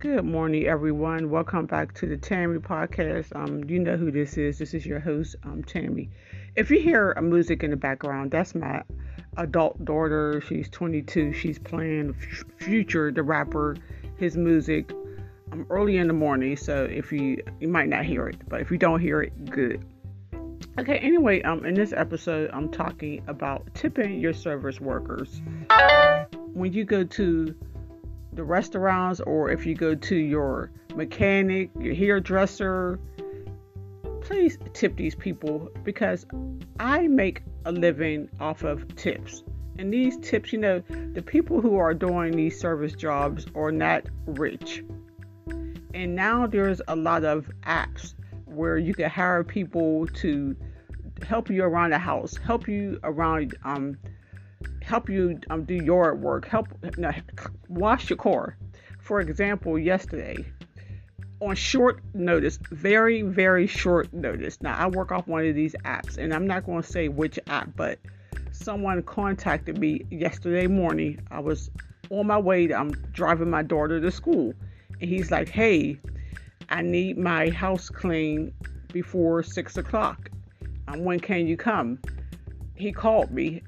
Good morning, everyone. Welcome back to the Tammy podcast. Um, you know who this is. This is your host, um, Tammy. If you hear a music in the background, that's my adult daughter. She's 22. She's playing Future, the rapper, his music. um, early in the morning, so if you you might not hear it, but if you don't hear it, good. Okay. Anyway, um, in this episode, I'm talking about tipping your service workers. When you go to the restaurants or if you go to your mechanic, your hairdresser, please tip these people because I make a living off of tips. And these tips, you know, the people who are doing these service jobs are not rich. And now there's a lot of apps where you can hire people to help you around the house, help you around um, help you um, do yard work, help wash your car. For example, yesterday, on short notice, very, very short notice. Now, I work off one of these apps, and I'm not going to say which app, but someone contacted me yesterday morning. I was on my way, I'm driving my daughter to school, and he's like, Hey, I need my house clean before six o'clock. Um, when can you come? He called me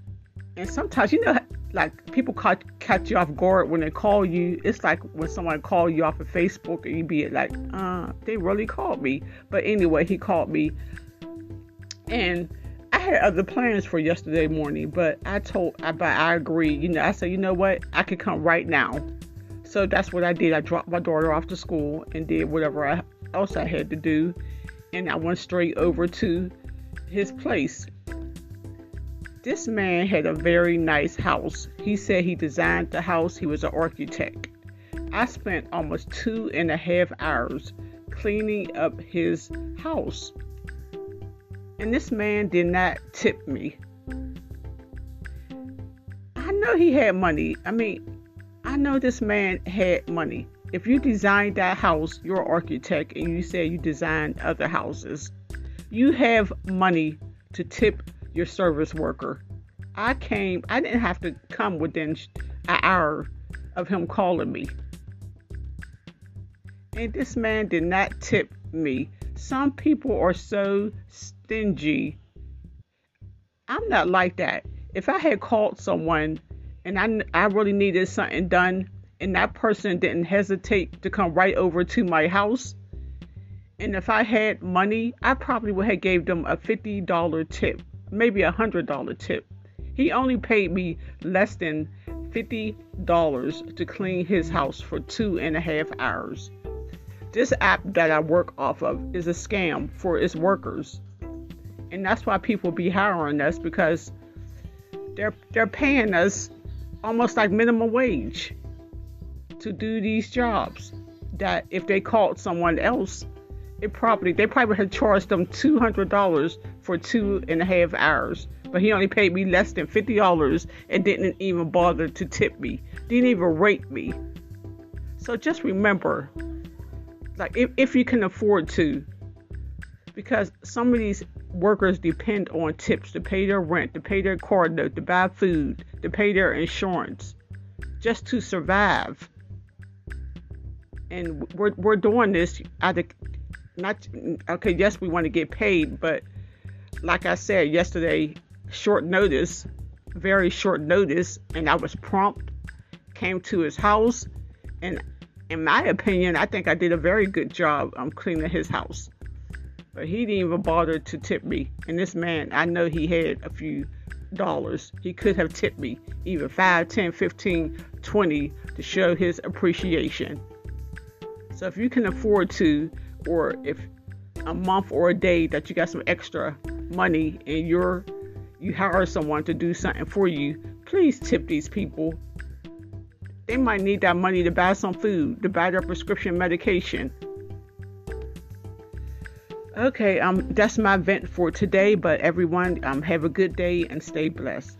and sometimes, you know, like people catch, catch you off guard when they call you. It's like when someone call you off of Facebook and you be like, uh, they really called me. But anyway, he called me. And I had other plans for yesterday morning, but I told, I, but I agreed. You know, I said, you know what? I could come right now. So that's what I did. I dropped my daughter off to school and did whatever I, else I had to do. And I went straight over to his place this man had a very nice house. He said he designed the house, he was an architect. I spent almost two and a half hours cleaning up his house. And this man did not tip me. I know he had money. I mean, I know this man had money. If you designed that house, you're an architect, and you say you designed other houses, you have money to tip your service worker. I came, I didn't have to come within an hour of him calling me. And this man did not tip me. Some people are so stingy. I'm not like that. If I had called someone and I, I really needed something done, and that person didn't hesitate to come right over to my house, and if I had money, I probably would have gave them a $50 tip maybe a hundred dollar tip. He only paid me less than fifty dollars to clean his house for two and a half hours. This app that I work off of is a scam for its workers. And that's why people be hiring us because they're they're paying us almost like minimum wage to do these jobs that if they called someone else it probably they probably had charged them two hundred dollars for two and a half hours, but he only paid me less than fifty dollars and didn't even bother to tip me, didn't even rate me. So just remember, like if, if you can afford to, because some of these workers depend on tips to pay their rent, to pay their car note, to buy food, to pay their insurance, just to survive. And we're, we're doing this out of not okay yes we want to get paid but like i said yesterday short notice very short notice and i was prompt came to his house and in my opinion i think i did a very good job um, cleaning his house. But he didn't even bother to tip me and this man i know he had a few dollars. He could have tipped me even 5 10 15 20 to show his appreciation. So if you can afford to or if a month or a day that you got some extra money and you're you hire someone to do something for you, please tip these people. They might need that money to buy some food, to buy their prescription medication. Okay, um, that's my vent for today. But everyone, um, have a good day and stay blessed.